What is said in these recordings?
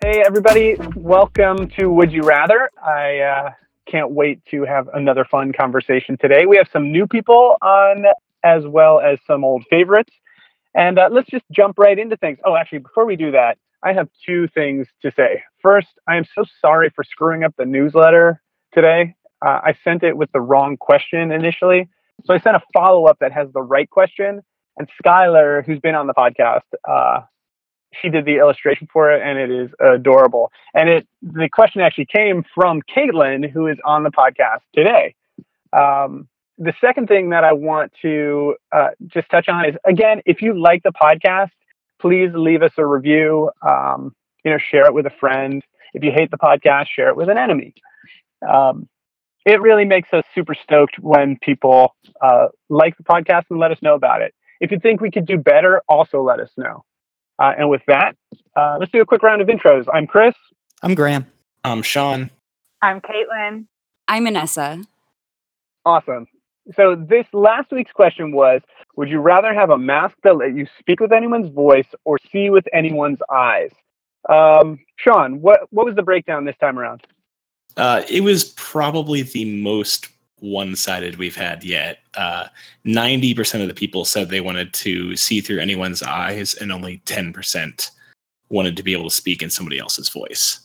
Hey, everybody. Welcome to Would You Rather. I uh, can't wait to have another fun conversation today. We have some new people on as well as some old favorites. And uh, let's just jump right into things. Oh, actually, before we do that, I have two things to say. First, I am so sorry for screwing up the newsletter today. Uh, I sent it with the wrong question initially. So I sent a follow up that has the right question. And Skylar, who's been on the podcast, uh, she did the illustration for it, and it is adorable. And it the question actually came from Caitlin, who is on the podcast today. Um, the second thing that I want to uh, just touch on is again, if you like the podcast, please leave us a review. Um, you know, share it with a friend. If you hate the podcast, share it with an enemy. Um, it really makes us super stoked when people uh, like the podcast and let us know about it. If you think we could do better, also let us know. Uh, and with that, uh, let's do a quick round of intros. I'm Chris. I'm Graham. I'm Sean. I'm Caitlin. I'm Vanessa. Awesome. So this last week's question was: Would you rather have a mask that let you speak with anyone's voice or see with anyone's eyes? Um, Sean, what what was the breakdown this time around? Uh, it was probably the most one-sided we've had yet. Uh, ninety percent of the people said they wanted to see through anyone's eyes, and only ten percent wanted to be able to speak in somebody else's voice.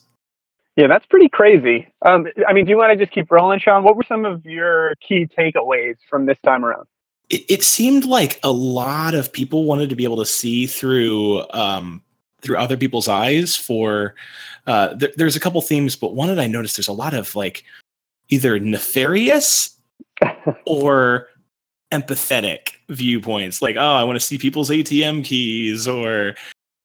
Yeah, that's pretty crazy. Um, I mean, do you want to just keep rolling, Sean? What were some of your key takeaways from this time around? It, it seemed like a lot of people wanted to be able to see through um, through other people's eyes. For uh, th- there's a couple themes, but one that I noticed there's a lot of like either nefarious or empathetic viewpoints. Like, oh, I want to see people's ATM keys, or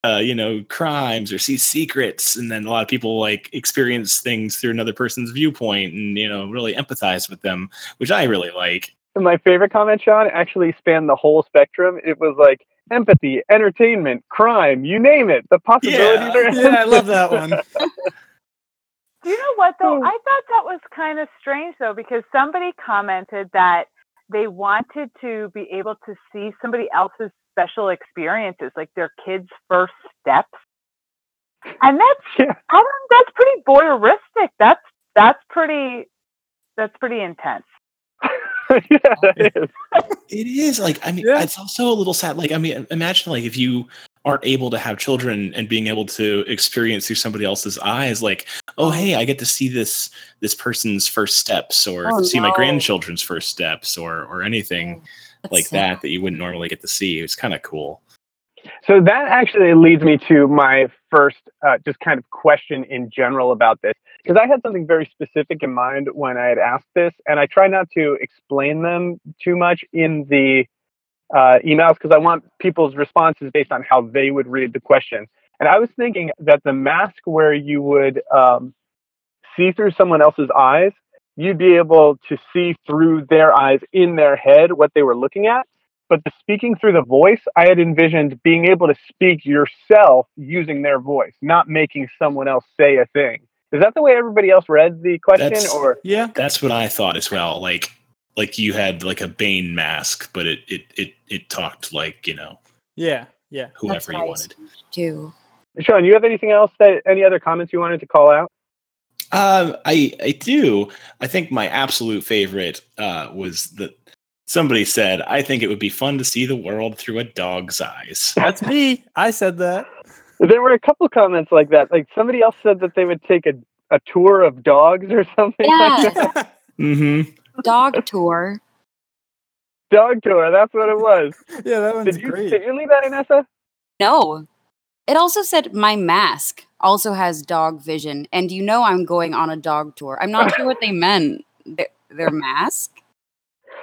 uh, you know, crimes or see secrets. And then a lot of people like experience things through another person's viewpoint and, you know, really empathize with them, which I really like. My favorite comment, Sean, actually spanned the whole spectrum. It was like empathy, entertainment, crime, you name it. The possibilities yeah, are yeah, I love that one. Do you know what though? I thought that was kind of strange though, because somebody commented that they wanted to be able to see somebody else's special experiences, like their kids' first steps. And that's Yeah. I don't that's pretty voyeuristic. That's that's pretty that's pretty intense. yeah, that is. It is like I mean, Yeah. it's also a little sad. Like I mean, imagine like if you aren't able to have children and being able to experience through somebody else's eyes, like, oh hey, I get to see this this person's first steps, or Oh, see my grandchildren's first steps, or or anything That's like sad. that that you wouldn't normally get to see. It's kind of cool. So that actually leads me to my first uh, just kind of question in general about this. Because I had something very specific in mind when I had asked this, and I try not to explain them too much in the uh, emails because I want people's responses based on how they would read the question. And I was thinking that the mask where you would um, see through someone else's eyes, you'd be able to see through their eyes in their head what they were looking at. But the speaking through the voice, I had envisioned being able to speak yourself using their voice, not making someone else say a thing. Is that the way everybody else read the question? That's- or Yeah. That's what I thought as well. Like like you had like a Bane mask, but it it it it talked like you know Yeah. Yeah. whoever you wanted. Too. Sean, you have anything else that any other comments you wanted to call out? Um, I I do. I think my absolute favorite uh, was that somebody said, "I think it would be fun to see the world through a dog's eyes." That's me. I said that. There were a couple comments like that. Like somebody else said that they would take a, a tour of dogs or something like Yeah. that. Mm-hmm. Dog tour. Dog tour, that's what it was. yeah, that one's Did you, great. did you leave that in, Essa? No. It also said my mask also has dog vision. And you know I'm going on a dog tour. I'm not sure what they meant. Their, their mask?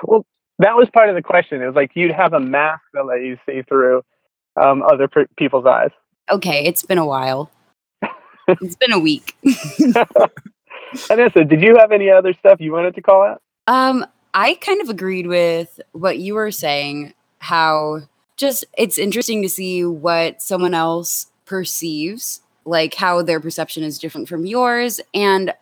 Well, that was part of the question. It was like you'd have a mask that let you see through um, other pe- people's eyes. Okay, it's been a while. it's been a week. Anissa, did you have any other stuff you wanted to call out? Um, I kind of agreed with what you were saying, how just it's interesting to see what someone else perceives, like how their perception is different from yours. And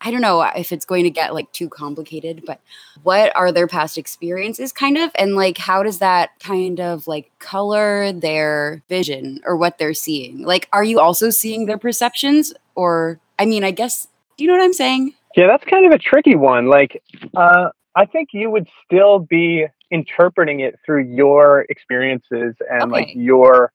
I don't know if it's going to get like too complicated, but what are their past experiences kind of and like how does that kind of like color their vision or what they're seeing? Like are you also seeing their perceptions or I mean, I guess do you know what I'm saying? Yeah, that's kind of a tricky one. Like, uh, I think you would still be interpreting it through your experiences and like your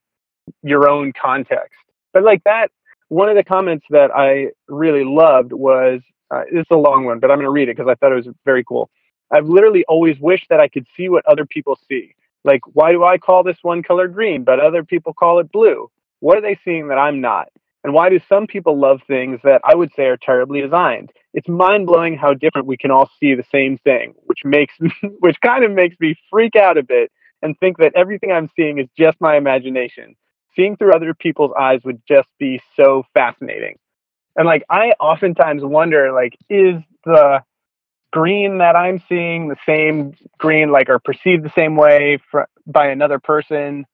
your own context. But like that, one of the comments that I really loved was uh, it's a long one, but I'm going to read it because I thought it was very cool. I've literally always wished that I could see what other people see. Like, why do I call this one color green, but other people call it blue? What are they seeing that I'm not? And why do some people love things that I would say are terribly designed? It's mind blowing how different we can all see the same thing, which makes which kind of makes me freak out a bit and think that everything I'm seeing is just my imagination. Seeing through other people's eyes would just be so fascinating. And like I oftentimes wonder like is the green that I'm seeing the same green like or perceived the same way fr- by another person?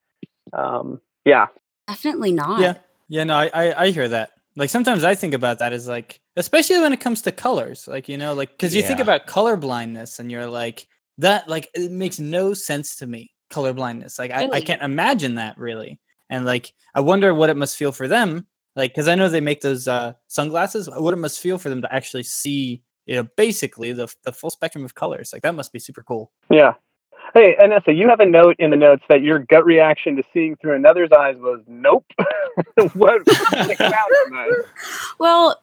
Um, yeah. Definitely not. Yeah. Yeah, no, I, I I hear that. Like sometimes I think about that as like, especially when it comes to colors, like you know, like because you think about color blindness and you're like that, like it makes no sense to me. Color blindness, like I, I can't imagine that really, and like I wonder what it must feel for them, like because I know they make those uh sunglasses. What it must feel for them to actually see, you know, basically the the full spectrum of colors. Like that must be super cool. Yeah. Hey, Anessa, you have a note in the notes that your gut reaction to seeing through another's eyes was nope. what? like, wow, nice. Well,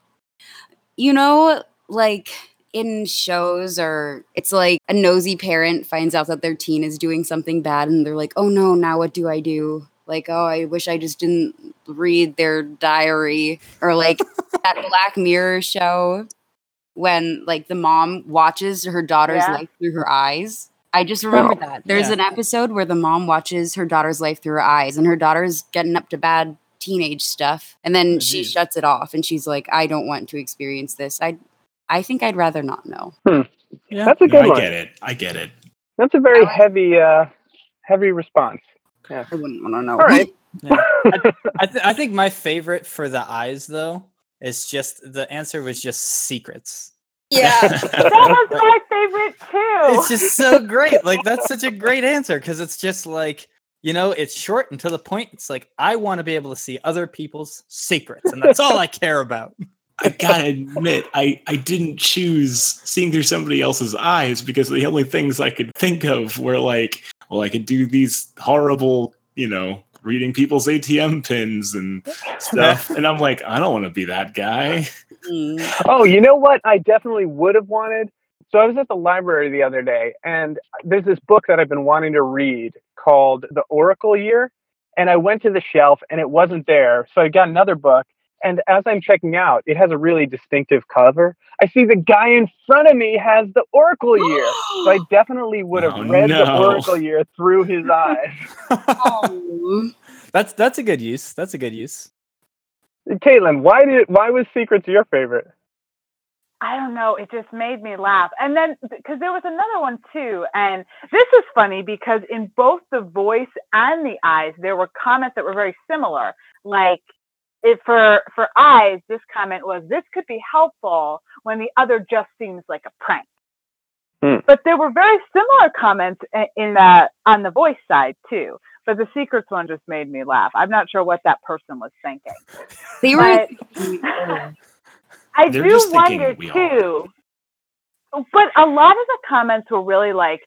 you know, like in shows or it's like a nosy parent finds out that their teen is doing something bad and they're like, "Oh no, now what do I do?" Like, "Oh, I wish I just didn't read their diary." Or like that Black Mirror show when like the mom watches her daughter's Yeah. life through her eyes. I just remember that. There's Yeah. an episode where the mom watches her daughter's life through her eyes and her daughter's getting up to bad teenage stuff and then Oh, she shuts it off and she's like I don't want to experience this. I I think I'd rather not know. Yeah. That's a No, good I one. I get it. I get it. That's a very heavy, uh, heavy response. Yeah. I wouldn't want to know. All right. I, th- I think my favorite for the eyes though is just the answer was just secrets. Yeah. That was my favorite too. It's just so great. Like that's such a great answer because it's just like you know, it's short and to the point. It's like I want to be able to see other people's secrets, and that's all I care about. I gotta admit, I, I didn't choose seeing through somebody else's eyes because the only things I could think of were like, well, I could do these horrible, you know, reading people's ATM pins and stuff. and I'm like, I don't want to be that guy. Mm. Oh, you know what? I definitely would have wanted. So I was at the library the other day, and there's this book that I've been wanting to read called The Oracle Year. And I went to the shelf, and it wasn't there. So I got another book. And as I'm checking out, it has a really distinctive cover. I see the guy in front of me has the Oracle Year. So I definitely would have Oh, read the. Oracle Year through his eyes. Oh. that's that's a good use. That's a good use. Caitlin, why did why was Secrets your favorite? I don't know. It just made me laugh. And then because there was another one too. And this is funny because in both the voice and the eyes, there were comments that were very similar. Like if for for eyes, this comment was this could be helpful when the other just seems like a prank. Hmm. But there were very similar comments in the on the voice side too. But the secrets one just made me laugh. I'm not sure what that person was thinking. They were But I They're do just wonder too. But a lot of the comments were really like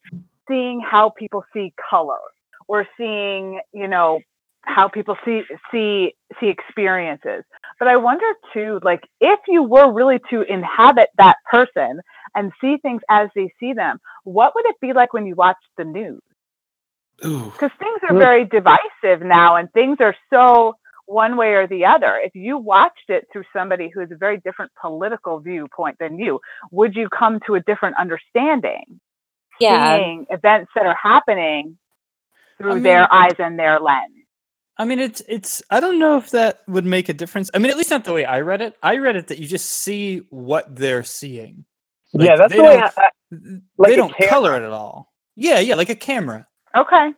seeing how people see color or seeing, you know, how people see see see experiences. But I wonder too, like if you were really to inhabit that person and see things as they see them, what would it be like when you watch the news? Because things are very divisive now and things are so one way or the other if you watched it through somebody who has a very different political viewpoint than you would you come to a different understanding yeah. seeing events that are happening through I their eyes and their lens I mean, it's it's. I don't know if that would make a difference. I mean, at least not the way I read it. I read it that you just see what they're seeing. Like, yeah, that's they the way. don't- I, I, they don't camera. color it at all. Yeah, yeah, like a camera. okay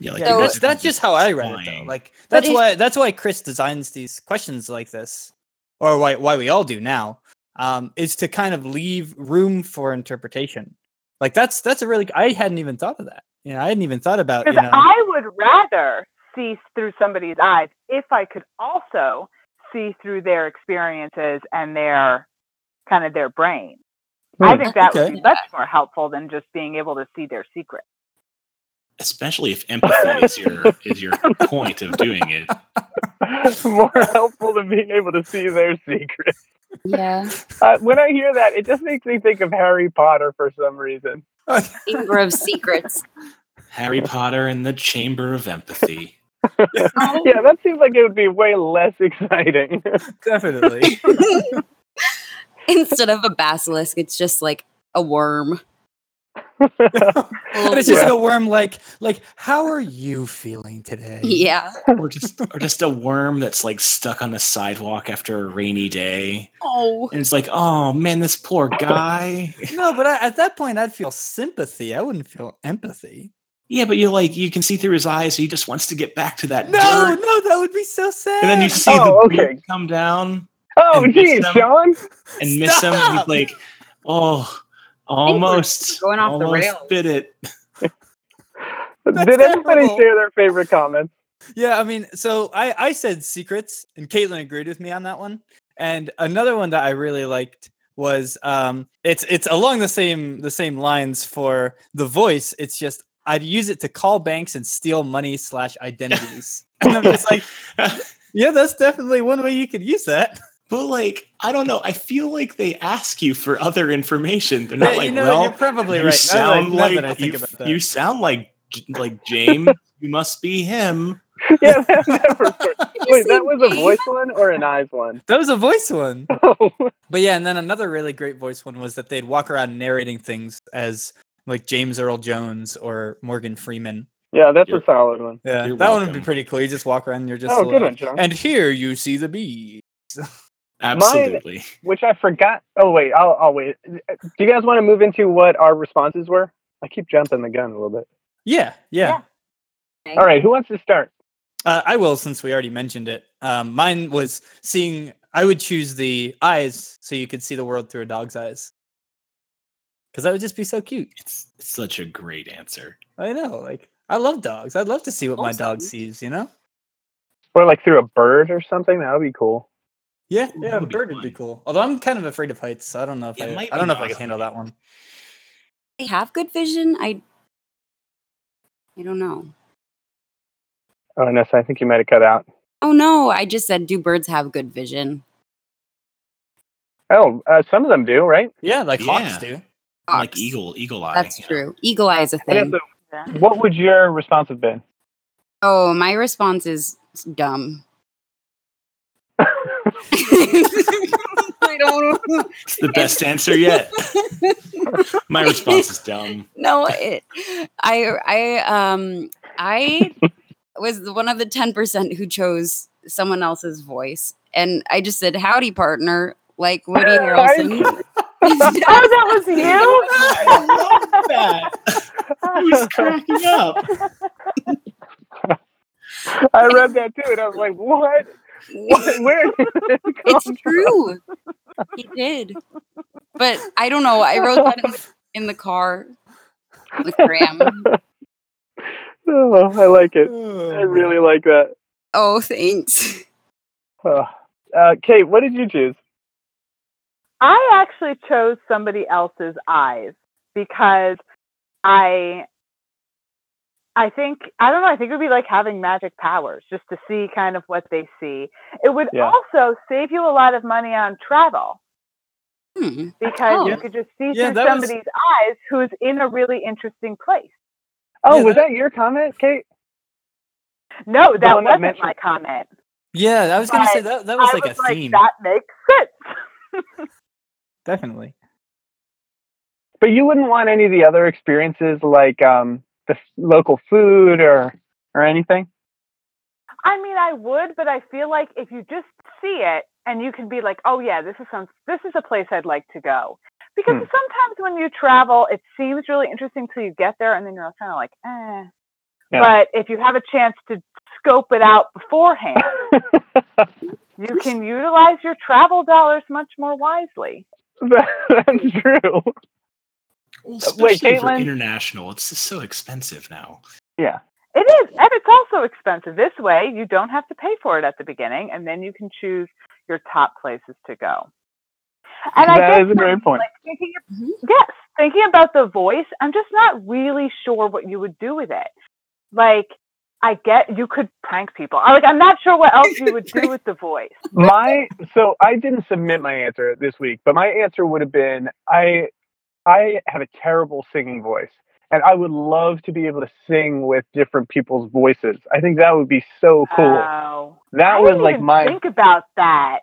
Yeah, like So- that's that's just how I read it though. Like that's why that's why Chris designs these questions like this, or why why we all do now. um, is to kind of leave room for interpretation. Like that's that's a really I hadn't even thought of that. You know, I hadn't even thought about. You Because know, I would rather see through somebody's eyes if I could also see through their experiences and their kind of their brain. I Hmm. think that would be much more helpful than just being able to see their secret. Especially if empathy is your is your point of doing it. More helpful than being able to see their secret. Yeah. Uh, when I hear that, it just makes me think of Harry Potter for some reason. Chamber of Secrets. Harry Potter and the Chamber of Empathy. Yeah, that seems like it would be way less exciting. definitely. Instead of a basilisk, it's just like a worm. and it's just Yeah. a worm. Like like how are you feeling today? Yeah. Or just or just a worm that's like stuck on the sidewalk after a rainy day. Oh. And it's like, oh man, this poor guy. No, but I, at that point, I'd feel sympathy. I wouldn't feel empathy. Yeah, but you like you can see through his eyes, so he just wants to get back to that No, dirt. no, that would be so sad. And then you see Oh, the okay. beat come down oh, And geez, miss them. Sean. and miss him. He's like, oh, almost going off the almost rails. bit it. Did everybody terrible. share their favorite comments? Yeah, I mean, so I I said secrets, and Caitlin agreed with me on that one. And another one that I really liked was um, it's it's along the same the same lines for the voice. It's just I'd use it to call banks and steal money slash identities. and I'm just like, yeah, that's definitely one way you could use that. But like, I don't know. I feel like they ask you for other information. They're not Yeah, like, you know, well, you're probably you right. Now sound now like, that you, you sound like like James. you must be him. yeah, that, that was- wait, that was a voice one or an eyes one? That was a voice one. Oh, But yeah, and then another really great voice one was that they'd walk around narrating things as like James Earl Jones or Morgan Freeman. yeah, that's You're- a solid one. Yeah, You're that one would be pretty cool. You just walk around and you're just Oh, a good one, John. And here you see the bees. Absolutely. Which I forgot. Oh wait, I'll, I'll wait. Do you guys want to move into what our responses were? I keep jumping the gun a little bit. Yeah, yeah. Okay. All right, who wants to start? Uh, I will since we already mentioned it. Um, mine was seeing. I would choose the eyes so you could see the world through a dog's eyes. Because that would just be so cute. It's, it's such a great answer. I know, like I love dogs. I'd love to see what my dog sees. You know? Or like through a bird or something? That would be cool. Yeah, Ooh, yeah. A would bird would be cool. Although I'm kind of afraid of heights, so I don't know if It I. might I don't be know if I could awesome. handle that one. They have good vision. I. I don't know. Oh, Nessa, I think you might have cut out. Oh no! I just said, do birds have good vision? Oh, uh, some of them do, right? Yeah, like Yeah. hawks do. Like eagle, eagle eye. That's yeah. true. Eagle eye is a thing. so what would your response have been? Oh, my response is dumb. I don't. It's the best answer yet. My response is dumb. no, it, I I um I was one of the ten percent who chose someone else's voice, and I just said howdy partner, like Woody Harrelson. Oh, that was you? I love that. I was cracking up. I read that too, and I was like, "What? what? Where?" did it come it's from? true. He did, but I don't know. I wrote that in the, in the car with Graham. Oh, I like it. I really like that. Oh, thanks. Oh. Uh, Kate, what did you choose? I actually chose somebody else's eyes because I I think I don't know, I think it would be like having magic powers just to see kind of what they see. It would Yeah. also save you a lot of money on travel Hmm. because you Oh. could just see Yeah, through that was- somebody's eyes who's in a really interesting place. Oh, Yeah, was that- that your comment, Kate? No, that one wasn't mentioned- my comment. Yeah, I was gonna say that that was I like was a like, theme. that makes sense. Definitely. But you wouldn't want any of the other experiences, like um, the f- local food or or anything. I mean, I would, but I feel like if you just see it and you can be like, "Oh yeah, this is some, this is a place I'd like to go," because Hmm. sometimes when you travel, it seems really interesting till you get there, and then you're kind of like, "Eh." Yeah. But if you have a chance to scope it out beforehand. you can utilize your travel dollars much more wisely. That's true. Well, Wait, Caitlin? international, it's just so expensive now. Yeah. It is, and it's also expensive. This way, you don't have to pay for it at the beginning, and then you can choose your top places to go. And I guess is a great point. Like thinking, Mhm. yes, thinking about the voice, I'm just not really sure what you would do with it. Like, I get you could prank people. I- Like, I'm not sure what else you would do with the voice. my so I didn't submit my answer this week, but my answer would have been I I have a terrible singing voice. And I would love to be able to sing with different people's voices. I think that would be so cool. Oh, that I was didn't like even my think about that.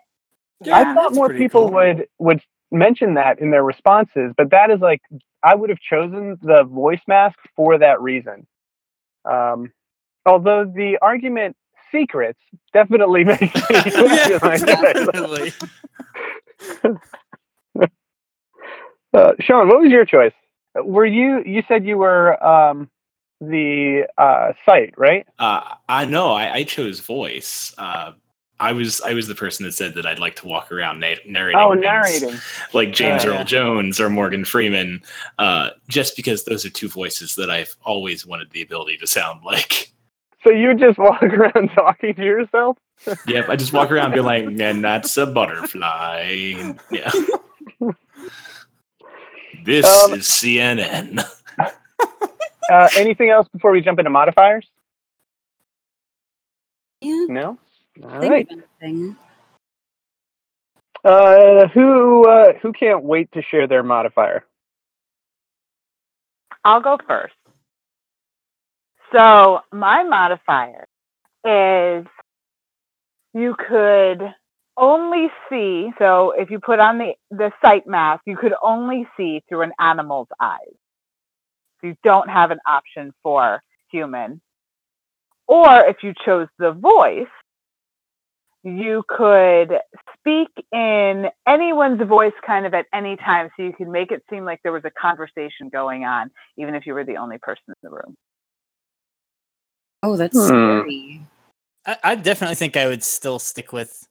I thought more people would would mention that in their responses, but that is like I would have chosen the voice mask for that reason. Um, although the argument secrets definitely makes me yeah, like definitely. Uh, Sean, what was your choice? Were you you said you were um, the uh, site, right? Uh, I know I, I chose voice. Uh, I was I was the person that said that I'd like to walk around na- narrating. Oh, things, narrating. like James Yeah, Earl yeah. Jones or Morgan Freeman, uh, just because those are two voices that I've always wanted the ability to sound like. So you just walk around talking to yourself? Yep, I just walk around being like, and that's a butterfly. Yeah. This Um, is CNN. Uh, anything else before we jump into modifiers? Yeah. No. All Think right. of anything. Uh, who uh, who can't wait to share their modifier? I'll go first. So my modifier is you could only see. So if you put on the the sight mask, you could only see through an animal's eyes. You don't have an option for human. Or if you chose the voice, you could speak in anyone's voice kind of at any time so you could make it seem like there was a conversation going on even if you were the only person in the room Oh, that's Hmm. scary. I, I definitely think I would still stick with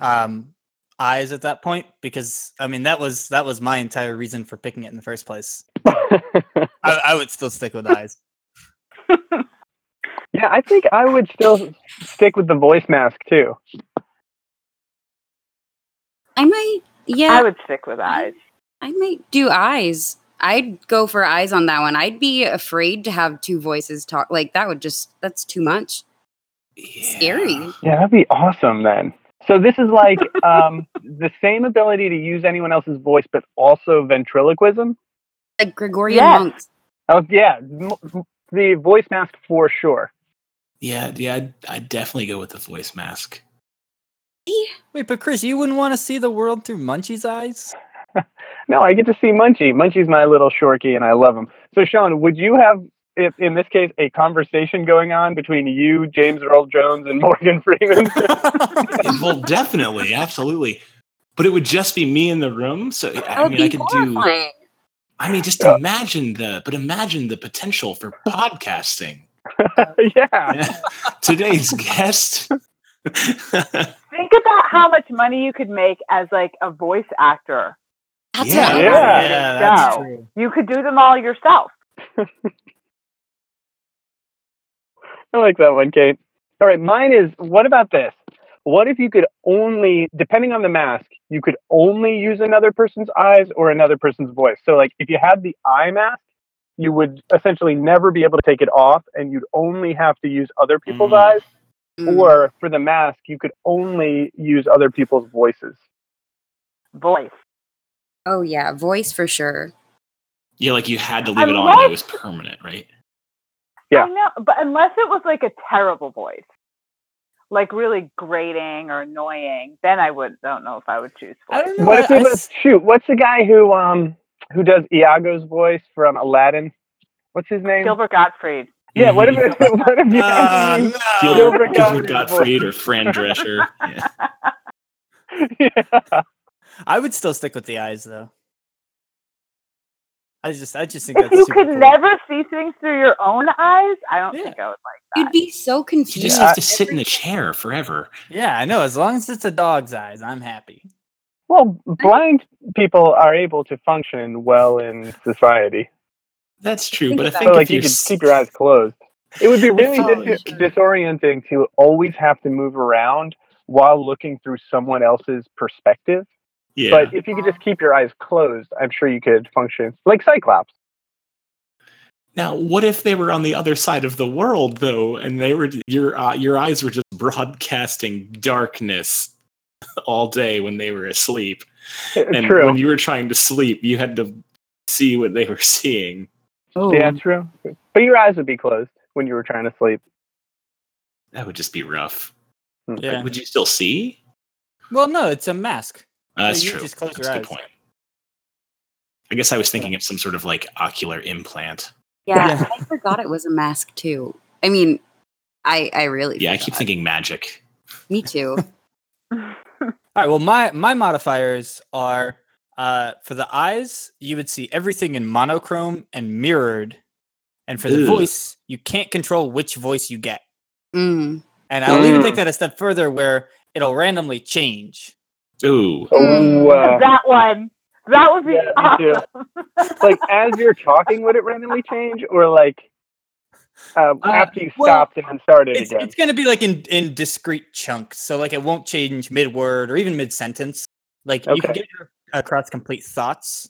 um, eyes at that point because I mean that was that was my entire reason for picking it in the first place. I, I would still stick with eyes. yeah, I think I would still stick with the voice mask too. I might, yeah, i would stick with eyes I might do eyes. I'd go for eyes on that one. I'd be afraid to have two voices talk. Like that would just, that's too much. Scary. Yeah, that'd be awesome then. So this is like um, the same ability to use anyone else's voice, but also ventriloquism. Like Gregorian Yes. monks. Oh yeah, m- m- the voice mask for sure. Yeah, yeah, I'd, I'd definitely go with the voice mask. Wait, but Chris, you wouldn't want to see the world through Munchie's eyes? No, I get to see Munchie. Munchie's my little shorty, and I love him. So Sean, would you have, if in this case, a conversation going on between you, James Earl Jones, and Morgan Freeman? well, definitely, absolutely. But it would just be me in the room. So I mean, be I could do. I mean, just imagine the. But imagine the potential for podcasting. yeah. Today's guest. think about how much money you could make as like a voice actor That's Yeah. Yeah. yeah, that's No. true. you could do them all yourself I like that one, Kate. All right, mine is what about this? What if you could only, depending on the mask, you could only use another person's eyes or another person's voice? So, like, if you had the eye mask, you would essentially never be able to take it off and you'd only have to use other people's Mm. eyes. Mm. Or for the mask, you could only use other people's voices. voice oh yeah, voice for sure. yeah, like you had to leave it on. It was permanent, right? Yeah. i know but unless it was like a terrible voice like really grating or annoying then i would don't know if i would choose I don't know. What if it was, shoot, what's the guy who um who does Iago's voice from Aladdin? What's his name? gilbert gottfried Yeah, what if it, what if you had to no. use- Gilbert, Gilbert Gilbert Gottfried's Gottfried or Fran Drescher. Yeah. yeah. I would still stick with the eyes though. I just I just think that's you super could cool. never see things through your own eyes. I don't Yeah. think I would like that. You'd be so confused. You just have to sit in a chair forever. Yeah, I know. As long as it's a dog's eyes, I'm happy. Well, blind people are able to function well in society. That's true, but I think So, if like, you you're could keep your eyes closed. It would be really Oh, dis- disorienting to always have to move around while looking through someone else's perspective. Yeah. But if you could just keep your eyes closed, I'm sure you could function like Cyclops. Now, what if they were on the other side of the world, though, and they were your uh, your eyes were just broadcasting darkness all day when they were asleep, and true. when you were trying to sleep, you had to see what they were seeing. oh, Yeah, true. But your eyes would be closed when you were trying to sleep. That would just be rough. Yeah. Would you still see? Well, no, it's a mask. Uh, that's true. just close That's your a good point. I guess I was thinking of some sort of like ocular implant. yeah, Yeah. I forgot it was a mask too. I mean, I I really Yeah, I keep thinking magic. Me too. All right. Well, my my modifiers are uh, for the eyes, you would see everything in monochrome and mirrored, and for the Ugh. voice, you can't control which voice you get. Mm. And I'll even Mm. take that a step further, where it'll randomly change. Ooh. Oh, uh, that one. That would be Yeah, awesome. like as you're talking, would it randomly change, or like um, Uh, after you well, stopped and then started It's, again? it's going to be like in in discrete chunks, so like it won't change mid word or even mid sentence. Like you can get across complete thoughts,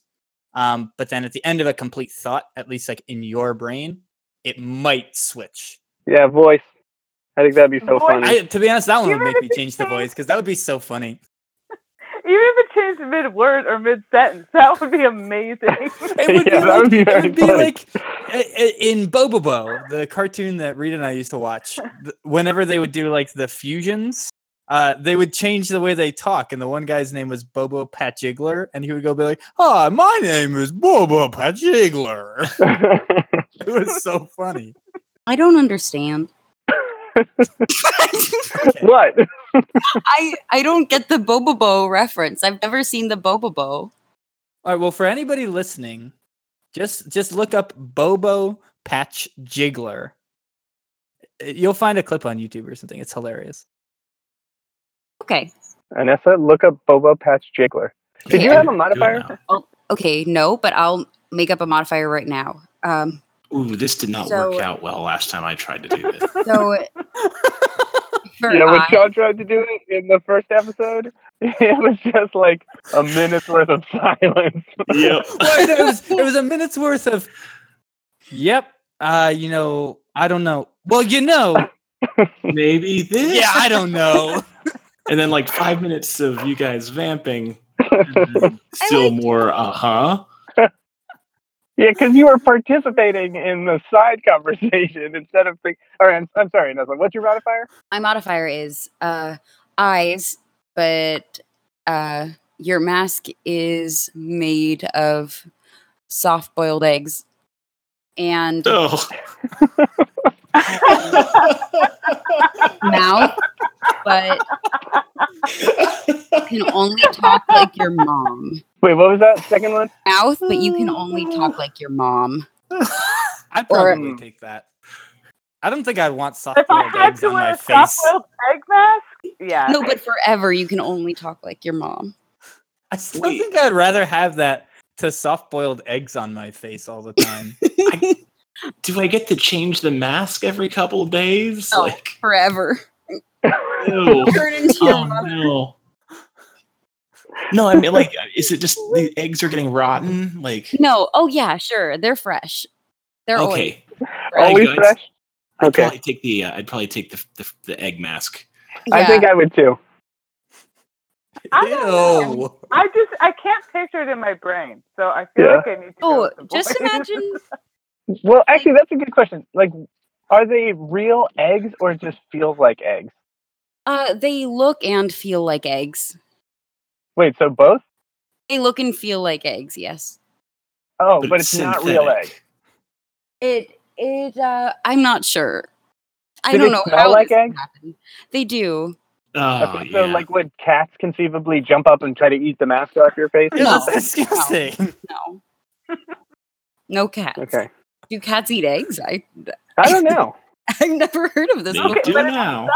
um, but then at the end of a complete thought, at least like in your brain, it might switch. Yeah, voice. I think that'd be so Voice. funny. I, to be honest, that one would make me change the voice because that would be so funny. Even if it changed mid word or mid sentence, that would be amazing. It would Yeah, be that would like, be it very would be like i- i- in Bobobo, the cartoon that Rita and I used to watch. Whenever they would do like the fusions, uh, they would change the way they talk, and the one guy's name was Bobo Patjiggler, and he would go be like, "Hi, my name is Bobo Patjiggler." it was so funny. I don't understand. what? I I don't get the Bobobo reference. I've never seen the Bobobo. All right. Well, for anybody listening, just just look up Bobo Patch Jiggler. You'll find a clip on YouTube or something. It's hilarious. Okay. Anessa, look up Bobo Patch Jiggler. Did you have a Do it modifier? Oh, Okay, no, but I'll make up a modifier right now. Um, Ooh, this did not So- work out well last time I tried to do this. so for Yeah, when eye- Sean tried to do it in the first episode, it was just like a minute's worth of silence. yep. Well, it was it was a minute's worth of. Yep. Uh, you know, I don't know. Well, you know. Maybe this. Yeah, I don't know. And then like five minutes of you guys vamping. Still like- more, uh huh. Yeah, because you were participating in the side conversation instead of think. All right, I'm, I'm sorry, Nessa. What's your modifier? my modifier is uh eyes, but uh your mask is made of soft boiled eggs. And Oh. mouth, but you can only talk like your mom. Wait, what was that second one? Mouth, but you can mm. only talk like your mom. I'd Or- probably take that. I don't think I'd want soft if I boiled had eggs to on my a face. egg mask, yeah. No, but forever you can only talk like your mom. I still Wait. think I'd rather have that to soft boiled eggs on my face all the time. Do I get to change the mask every couple of days? No. Like, Forever. ew. Turn into oh, your oh mom. no. No, I mean, like, is it just the eggs are getting rotten? Like, No, oh yeah, sure. They're fresh. They're always okay, Always good. fresh. I'd Okay. probably take the. Uh, I'd probably take the, the the egg mask. I think I would too. I don't know. Ew. I just I can't picture it in my brain, so I feel Yeah. like I need to. Oh, just imagine Well, actually, that's a good question. Like, are they real eggs or just feels like eggs? uh they look and feel like eggs. Wait, so both? They look and feel like eggs, yes. Oh, But but, it's it's not real egg. It it uh I'm not sure. I Do don't they know smell how like eggs? happened. They do. Oh Okay, so, yeah. like, would cats conceivably jump up and try to eat the mask off your face? No. that's disgusting. No. No cats. Okay. Do cats eat eggs? I I don't know. I've never heard of this. They before. do now.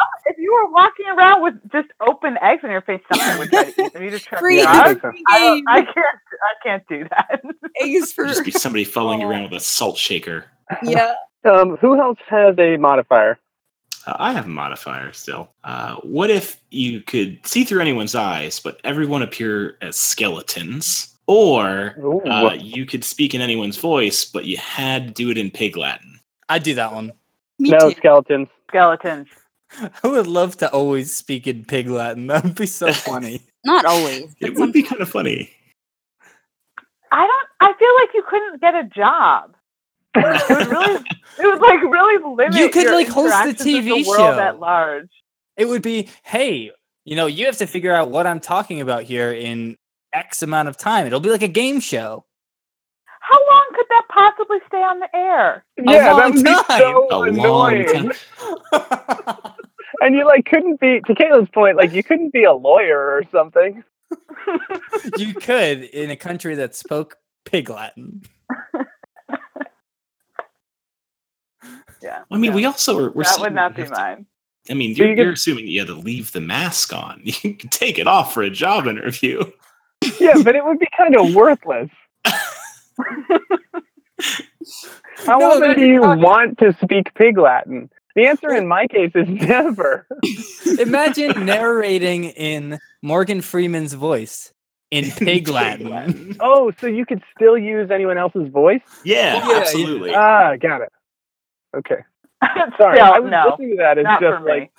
If you were walking around with just open eggs in your face, something would try to eat them. You just try Free, I I, free I, game. I can't. I can't do that. eggs for Just be somebody following you around with a salt shaker. yeah. Um, who else has a modifier? Uh, I have a modifier still. Uh, what if you could see through anyone's eyes, but everyone appear as skeletons? Or Ooh. uh, you could speak in anyone's voice, but you had to do it in pig Latin. I'd do that one. Me no too. skeletons. Skeletons. I would love to always speak in pig Latin. That would be so funny. Not always. It would be kind of funny. I don't. I feel like you couldn't get a job. It would really. It would like really limit. You could, like, host a TV the world show. at large. it would be, hey, you know, you have to figure out what I'm talking about here in X amount of time. It'll be like a game show. How long could that possibly stay on the air? Yeah, that long would be so A long annoying. Time. And you like couldn't be to Kayla's point, like you couldn't be a lawyer or something. you could in a country that spoke pig Latin. Yeah. I mean, no, we also are. We're that would not be have to- mine. I mean, you're, you could- you're assuming you had to leave the mask on. You can take it off for a job interview. Yeah, but it would be kind of worthless. How No, often do you want to speak pig Latin? The answer in my case is never. Imagine narrating in Morgan Freeman's voice in pig Latin. Oh, so you could still use anyone else's voice? Yeah, Yeah, absolutely. Ah, got it. Okay. Sorry, Still, I was no, listening to that. It's just like,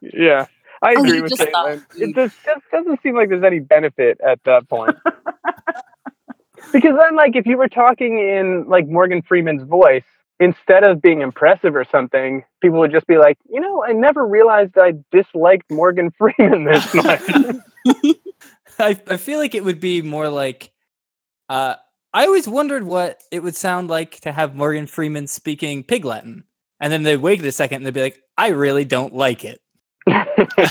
yeah, I Oh, agree you with just Caitlin. It just, just doesn't seem like there's any benefit at that point. because then, like, if you were talking in like Morgan Freeman's voice, instead of being impressive or something, people would just be like, you know, I never realized I disliked Morgan Freeman this much. I, I feel like it would be more like uh I always wondered what it would sound like to have Morgan Freeman speaking pig Latin. And then they'd wait a second and they'd be like, I really don't like it.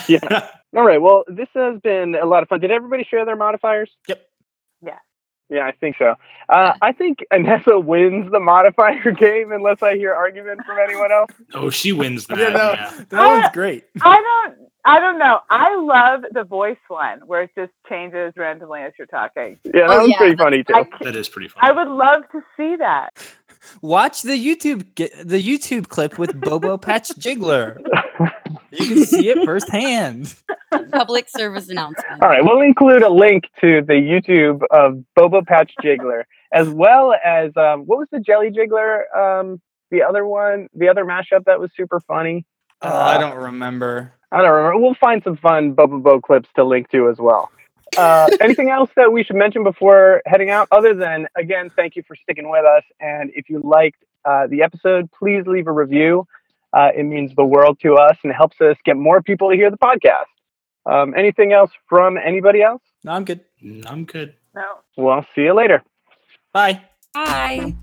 yeah. All right. Well, this has been a lot of fun. Did everybody share their modifiers? Yep. Yeah. Yeah, I think so. Uh, I think Anessa wins the modifier game unless I hear argument from anyone else. oh, she wins that. Yeah, no. yeah. That one's great. I don't. I don't know. I love the voice one where it just changes randomly as you're talking. Yeah, that Oh, one's yeah, pretty funny too. I, That is pretty fun. I would love to see that. Watch the YouTube get the YouTube clip with Bobo Patch Jiggler. You can see it firsthand. Public service announcement. All right, we'll include a link to the YouTube of Bobo Patch Jiggler, as well as um, what was the Jelly Jiggler? Um, the other one, the other mashup that was super funny. Oh, I don't remember. I don't remember. We'll find some fun Bobo Bo clips to link to as well. Uh, anything else that we should mention before heading out? Other than, again, thank you for sticking with us. And if you liked uh, the episode, please leave a review. Uh, it means the world to us and helps us get more people to hear the podcast. Um, anything else from anybody else? No, I'm good. Mm, I'm good. No. Well, see you later. Bye. Bye.